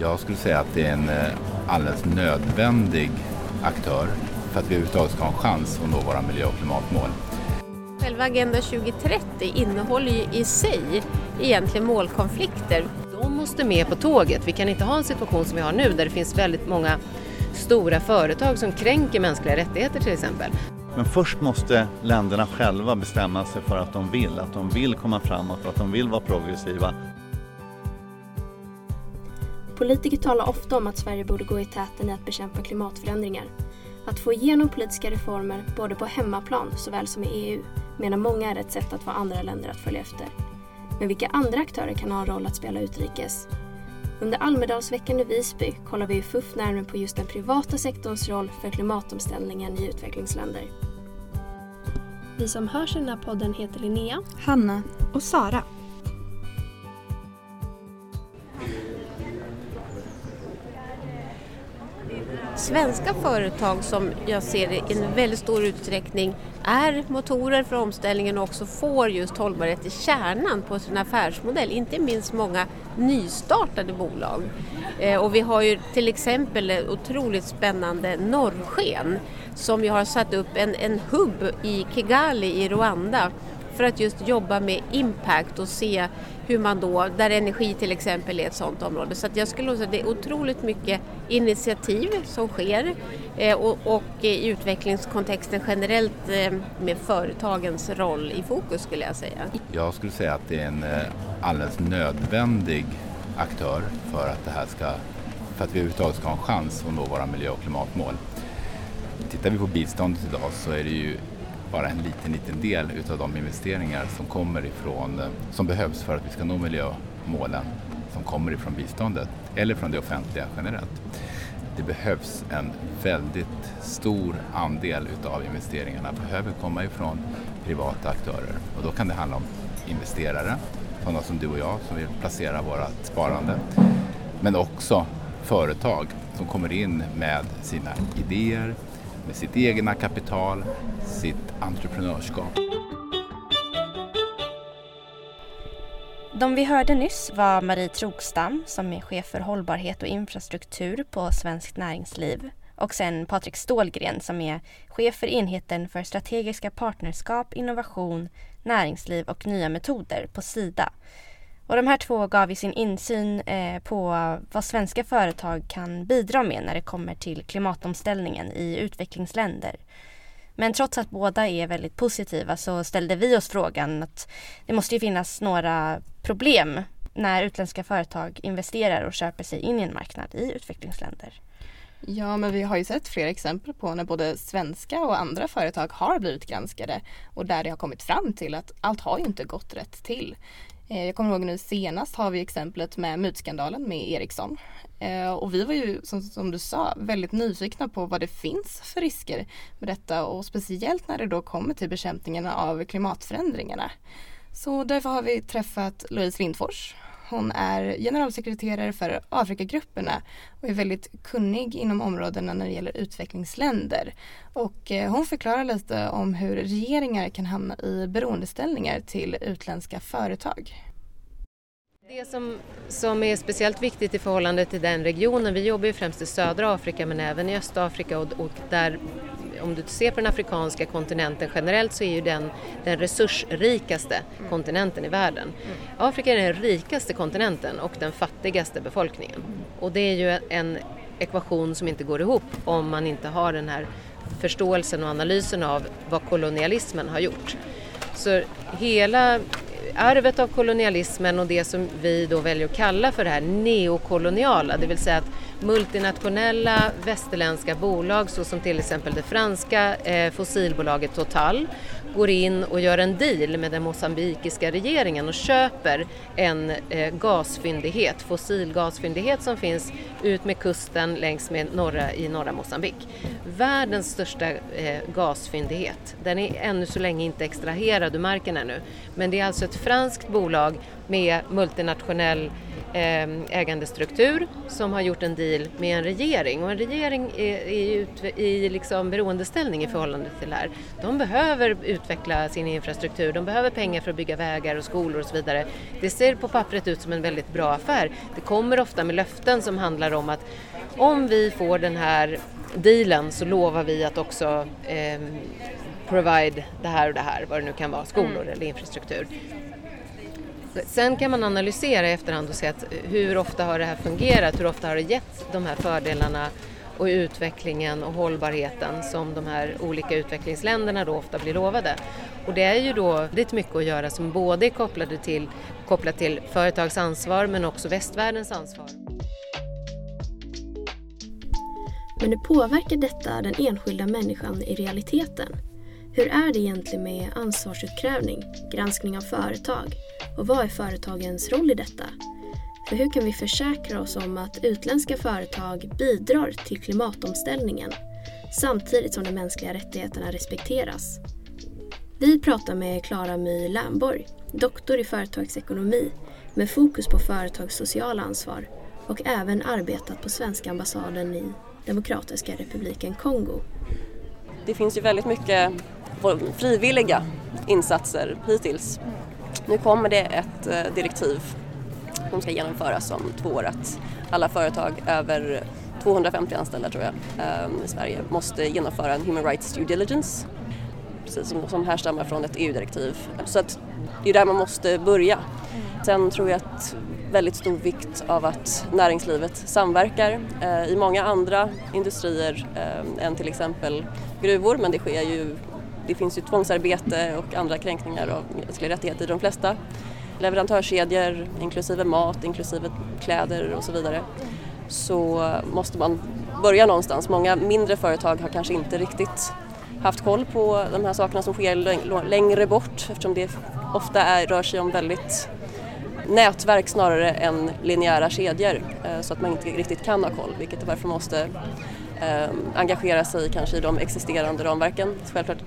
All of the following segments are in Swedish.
Jag skulle säga att det är en eh, alldeles nödvändig aktör för att vi överhuvudtaget ska ha en chans att nå våra miljö och klimatmål. Själva Agenda 2030 innehåller ju i sig egentligen målkonflikter. De måste med på tåget. Vi kan inte ha en situation som vi har nu där det finns väldigt många stora företag som kränker mänskliga rättigheter till exempel. Men först måste länderna själva bestämma sig för att de vill, att de vill komma framåt, att de vill vara progressiva. Politiker talar ofta om att Sverige borde gå i täten i att bekämpa klimatförändringar. Att få igenom politiska reformer både på hemmaplan såväl som i EU menar många är ett sätt att få andra länder att följa efter. Men vilka andra aktörer kan ha en roll att spela utrikes? Under Almedalsveckan i Visby kollar vi i FUF närmare på just den privata sektorns roll för klimatomställningen i utvecklingsländer. Vi som hörs i den här podden heter Linnea, Hanna och Sara. Svenska företag som jag ser i en väldigt stor utsträckning är motorer för omställningen och också får just hållbarhet i kärnan på sin affärsmodell. Inte minst många nystartade bolag. Eh, och vi har ju till exempel otroligt spännande Norrsken som ju har satt upp en, en hubb i Kigali i Rwanda för att just jobba med impact och se hur man då, där energi till exempel är ett sådant område. Så att jag skulle säga att det är otroligt mycket initiativ som sker eh, och, och i utvecklingskontexten generellt eh, med företagens roll i fokus skulle jag säga. Jag skulle säga att det är en eh, alldeles nödvändig aktör för att det här ska, för att vi överhuvudtaget ska ha en chans att nå våra miljö och klimatmål. Tittar vi på biståndet idag så är det ju bara en liten, liten del utav de investeringar som kommer ifrån, eh, som behövs för att vi ska nå miljömålen som kommer ifrån biståndet eller från det offentliga generellt. Det behövs en väldigt stor andel utav investeringarna behöver komma ifrån privata aktörer och då kan det handla om investerare, sådana som du och jag som vill placera vårt sparande, men också företag som kommer in med sina idéer, med sitt egna kapital, sitt entreprenörskap. De vi hörde nyss var Marie Trogstam som är chef för hållbarhet och infrastruktur på Svenskt Näringsliv och sen Patrik Stålgren som är chef för enheten för strategiska partnerskap, innovation, näringsliv och nya metoder på Sida. Och de här två gav ju sin insyn eh, på vad svenska företag kan bidra med när det kommer till klimatomställningen i utvecklingsländer. Men trots att båda är väldigt positiva så ställde vi oss frågan att det måste ju finnas några problem när utländska företag investerar och köper sig in i en marknad i utvecklingsländer. Ja, men vi har ju sett flera exempel på när både svenska och andra företag har blivit granskade och där det har kommit fram till att allt har ju inte gått rätt till. Eh, jag kommer ihåg nu senast har vi exemplet med mutskandalen med Ericsson. Eh, och vi var ju som, som, du sa väldigt nyfikna på vad det finns för risker med detta och speciellt när det då kommer till bekämpningen av klimatförändringarna. Så därför har vi träffat Louise Lindfors. Hon är generalsekreterare för Afrikagrupperna och är väldigt kunnig inom områdena när det gäller utvecklingsländer. Och eh, hon förklarar lite om hur regeringar kan hamna i beroendeställningar till utländska företag. Det som, som är speciellt viktigt i förhållande till den regionen, vi jobbar ju främst i södra Afrika men även i Östafrika och, och där om du ser på den afrikanska kontinenten generellt så är ju den den resursrikaste mm. kontinenten i världen. Mm. Afrika är den rikaste kontinenten och den fattigaste befolkningen. Och det är ju en ekvation som inte går ihop om man inte har den här förståelsen och analysen av vad kolonialismen har gjort. Så hela arvet av kolonialismen och det som vi då väljer att kalla för det här neokoloniala, det vill säga att multinationella västerländska bolag såsom till exempel det franska eh, fossilbolaget Total går in och gör en deal med den mosambikiska regeringen och köper en eh, gasfyndighet, fossilgasfyndighet som finns ut med kusten längs med norra, i norra Mosambik. Världens största eh, gasfyndighet. Den är ännu så länge inte extraherad ur marken ännu men det är alltså ett franskt bolag med multinationell ägandestruktur som har gjort en deal med en regering och en regering är, är i, i liksom beroendeställning i förhållande till det här. De behöver utveckla sin infrastruktur, de behöver pengar för att bygga vägar och skolor och så vidare. Det ser på pappret ut som en väldigt bra affär. Det kommer ofta med löften som handlar om att om vi får den här dealen så lovar vi att också eh, provide det här och det här, vad det nu kan vara, skolor mm. eller infrastruktur. Sen kan man analysera i efterhand och se att hur ofta har det här fungerat, hur ofta har det gett de här fördelarna och utvecklingen och hållbarheten som de här olika utvecklingsländerna då ofta blir lovade. Och det är ju då väldigt mycket att göra som både är kopplade till, kopplat till företags ansvar men också västvärldens ansvar. Men hur påverkar detta den enskilda människan i realiteten? Hur är det egentligen med ansvarsutkrävning, granskning av företag och vad är företagens roll i detta? För hur kan vi försäkra oss om att utländska företag bidrar till klimatomställningen samtidigt som de mänskliga rättigheterna respekteras? Vi pratar med Klara My Lernborg, doktor i företagsekonomi med fokus på företags sociala ansvar och även arbetat på svenska ambassaden i Demokratiska republiken Kongo. Det finns ju väldigt mycket frivilliga insatser hittills. Nu kommer det ett eh, direktiv som ska genomföras om två år att alla företag över 250 anställda tror jag ehm, i Sverige måste genomföra en Human Rights Due Diligence precis, som, som härstammar från ett EU-direktiv. Så att det är där man måste börja. Sen tror jag att väldigt stor vikt av att näringslivet samverkar eh, i många andra industrier eh, än till exempel gruvor men det sker ju det finns ju tvångsarbete och andra kränkningar av mänskliga rättigheter i de flesta leverantörskedjor, inklusive mat, inklusive kläder och så vidare, så måste man börja någonstans. Många mindre företag har kanske inte riktigt haft koll på de här sakerna som sker längre bort eftersom det ofta är, rör sig om väldigt nätverk snarare än linjära kedjor eh, så att man inte riktigt kan ha koll vilket är varför man måste eh, engagera sig kanske i de existerande ramverken. Självklart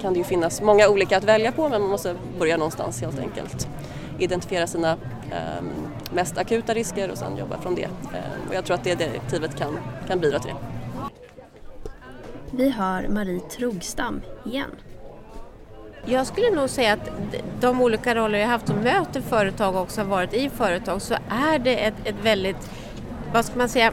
kan det ju finnas många olika att välja på men man måste börja någonstans helt enkelt. Identifiera sina eh, mest akuta risker och sen jobba från det. Eh, och jag tror att det direktivet kan, kan bidra till det. Vi har Marie Trogstam igen. Jag skulle nog säga att de olika roller jag haft som möter företag och också har varit i företag så är det ett, ett väldigt, vad ska man säga,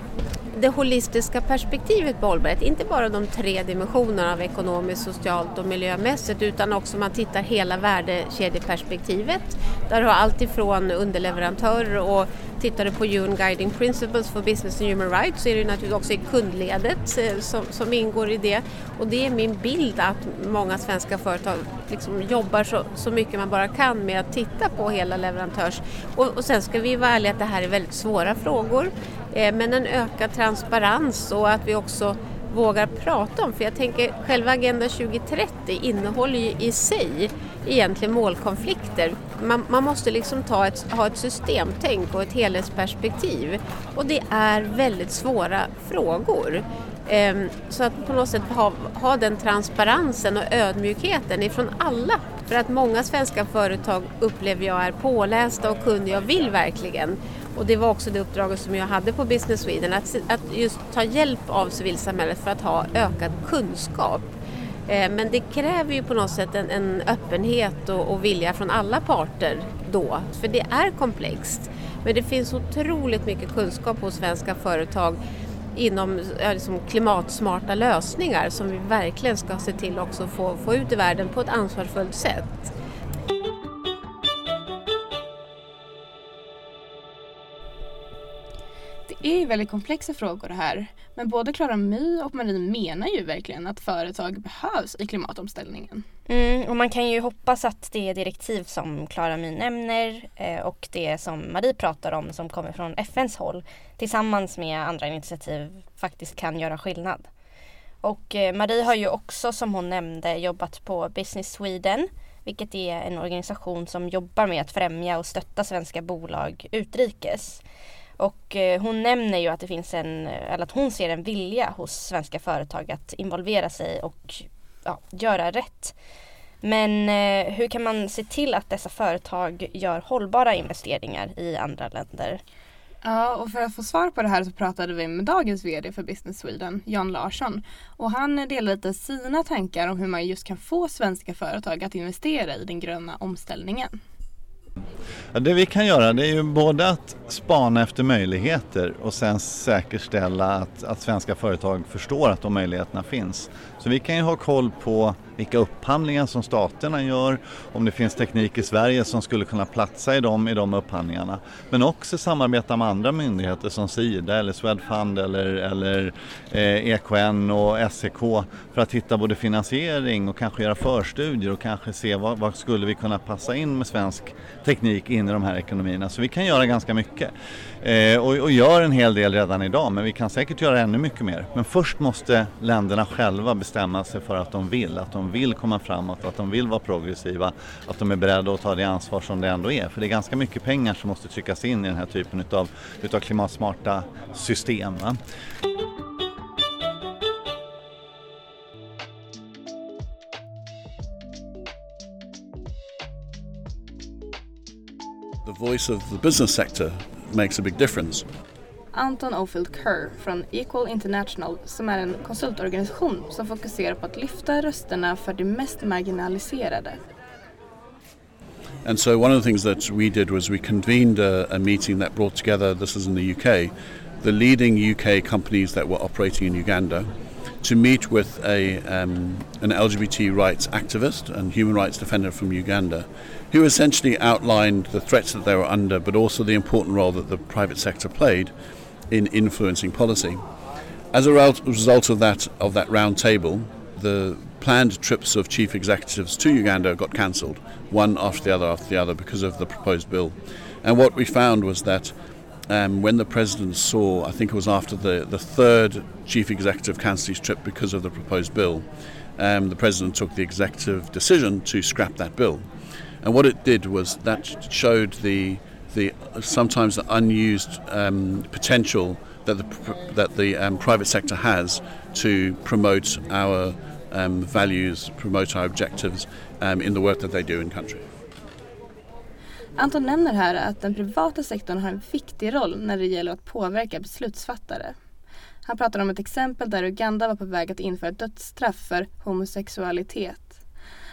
det holistiska perspektivet på hållbarhet, inte bara de tre dimensionerna av ekonomiskt, socialt och miljömässigt utan också man tittar hela värdekedjeperspektivet där du har allt ifrån underleverantörer och tittar du på UN Guiding Principles for Business and Human Rights så är det naturligtvis också i kundledet eh, som, som ingår i det och det är min bild att många svenska företag liksom jobbar så, så mycket man bara kan med att titta på hela leverantörs och, och sen ska vi vara ärliga att det här är väldigt svåra frågor Eh, men en ökad transparens och att vi också vågar prata om. För jag tänker själva Agenda 2030 innehåller ju i sig egentligen målkonflikter. Man, man måste liksom ta ett, ha ett systemtänk och ett helhetsperspektiv och det är väldigt svåra frågor. Ehm, så att på något sätt ha, ha den transparensen och ödmjukheten ifrån alla. För att många svenska företag upplever jag är pålästa och kunniga och vill verkligen. Och det var också det uppdraget som jag hade på Business Sweden, att, att just ta hjälp av civilsamhället för att ha ökad kunskap. Eh, men det kräver ju på något sätt en, en öppenhet och, och, vilja från alla parter då, för det är komplext. Men det finns otroligt mycket kunskap hos svenska företag inom liksom klimatsmarta lösningar som vi verkligen ska se till också få, få ut i världen på ett ansvarsfullt sätt. Är ju väldigt komplexa frågor det här. Men både Klara My och Marie menar ju verkligen att företag behövs i klimatomställningen. Mm, och man kan ju hoppas att det direktiv som Klara My nämner eh, och det som Marie pratar om som kommer från FNs håll tillsammans med andra initiativ faktiskt kan göra skillnad. Och eh, Marie har ju också som hon nämnde jobbat på Business Sweden vilket är en organisation som jobbar med att främja och stötta svenska bolag utrikes. Och eh, hon nämner ju att det finns en, eh, eller att hon ser en vilja hos svenska företag att involvera sig och ja, göra rätt. Men eh, hur kan man se till att dessa företag gör hållbara investeringar i andra länder? Ja, och för att få svar på det här så pratade vi med dagens VD för Business Sweden, Jan Larsson. Och han delade lite sina tankar om hur man just kan få svenska företag att investera i den gröna omställningen. Ja, det vi kan göra det är ju både att spana efter möjligheter och sen säkerställa att, att svenska företag förstår att de möjligheterna finns. Så vi kan ju ha koll på vilka upphandlingar som staterna gör, om det finns teknik i Sverige som skulle kunna platsa i de, i de upphandlingarna. Men också samarbeta med andra myndigheter som Sida eller Swedfund eller, eller eh, EKN och SEK för att hitta både finansiering och kanske göra förstudier och kanske se vad, vad skulle vi kunna passa in med svensk teknik in i de här ekonomierna. Så vi kan göra ganska mycket eh, och, och gör en hel del redan idag men vi kan säkert göra ännu mycket mer. Men först måste länderna själva bestämma sig för att de vill, att de vill komma framåt, att de vill vara progressiva, att de är beredda att ta det ansvar som det ändå är. För det är ganska mycket pengar som måste tryckas in i den här typen utav, utav klimatsmarta system. Va? The voice of the business sector makes a big difference. Anton Ofield Kerr från Equal International som är en konsultorganisation som fokuserar på att lyfta rösterna för de mest marginaliserade. And so one of the things that we did was we convened a, a meeting that brought together, this is in the UK, the leading UK companies that were operating in Uganda to meet with a, um, an LGBT rights activist and human rights defender from Uganda who essentially outlined the threats that they were under but also the important role that the private sector played in influencing policy. As a result of that of that round table, the planned trips of chief executives to Uganda got cancelled, one after the other after the other, because of the proposed bill. And what we found was that um, when the president saw, I think it was after the, the third chief executive his trip because of the proposed bill, um, the president took the executive decision to scrap that bill. And what it did was that showed the the sometimes the unused um, potential that the that the um, private sector has to promote our um, values, promote our objectives um, in the work that they do in country. Anton nämner här att den privata sektorn har en viktig roll när det gäller att påverka beslutsfattare. Han pratar om ett exempel där Uganda var på väg att införa dödsstraff för homosexualitet.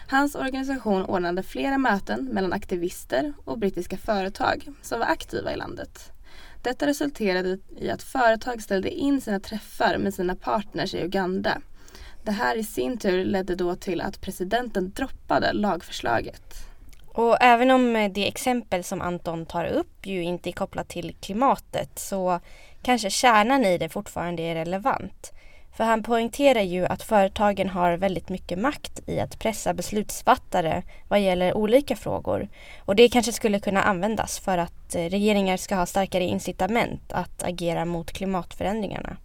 Hans organisation ordnade flera möten mellan aktivister och brittiska företag som var aktiva i landet. Detta resulterade i att företag ställde in sina träffar med sina partners i Uganda. Det här i sin tur ledde då till att presidenten droppade lagförslaget. Och även om eh, det exempel som Anton tar upp ju inte är kopplat till klimatet så kanske kärnan i det fortfarande är relevant. För han poängterar ju att företagen har väldigt mycket makt i att pressa beslutsfattare vad gäller olika frågor. Och det kanske skulle kunna användas för att eh, regeringar ska ha starkare incitament att agera mot klimatförändringarna.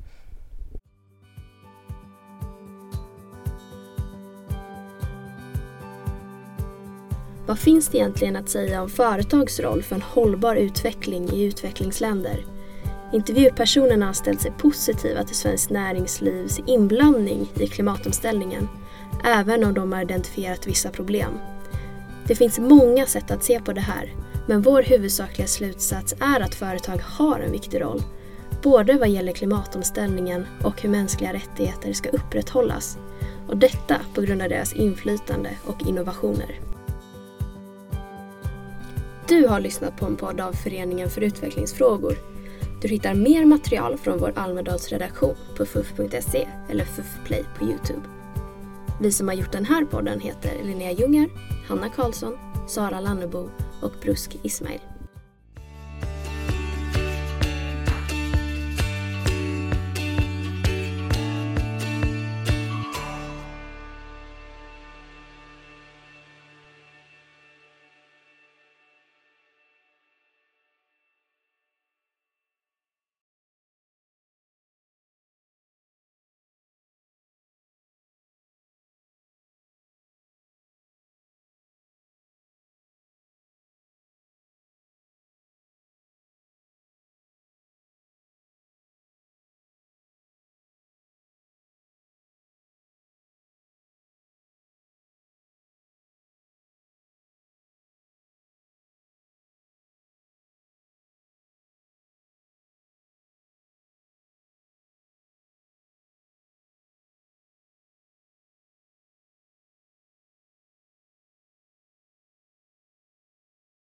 Vad finns det egentligen att säga om företags roll för en hållbar utveckling i utvecklingsländer? Intervjupersonerna har ställt sig positiva till svenskt näringslivs inblandning i klimatomställningen, även om de har identifierat vissa problem. Det finns många sätt att se på det här, men vår huvudsakliga slutsats är att företag har en viktig roll, både vad gäller klimatomställningen och hur mänskliga rättigheter ska upprätthållas. Och detta på grund av deras inflytande och innovationer. Du har lyssnat på en podd av Föreningen för utvecklingsfrågor du hittar mer material från vår Almedalsredaktion på fuff.se eller fuffplay på Youtube. Vi som har gjort den här podden heter Linnea Ljungar, Hanna Karlsson, Sara Lannebo och Brusk Ismail.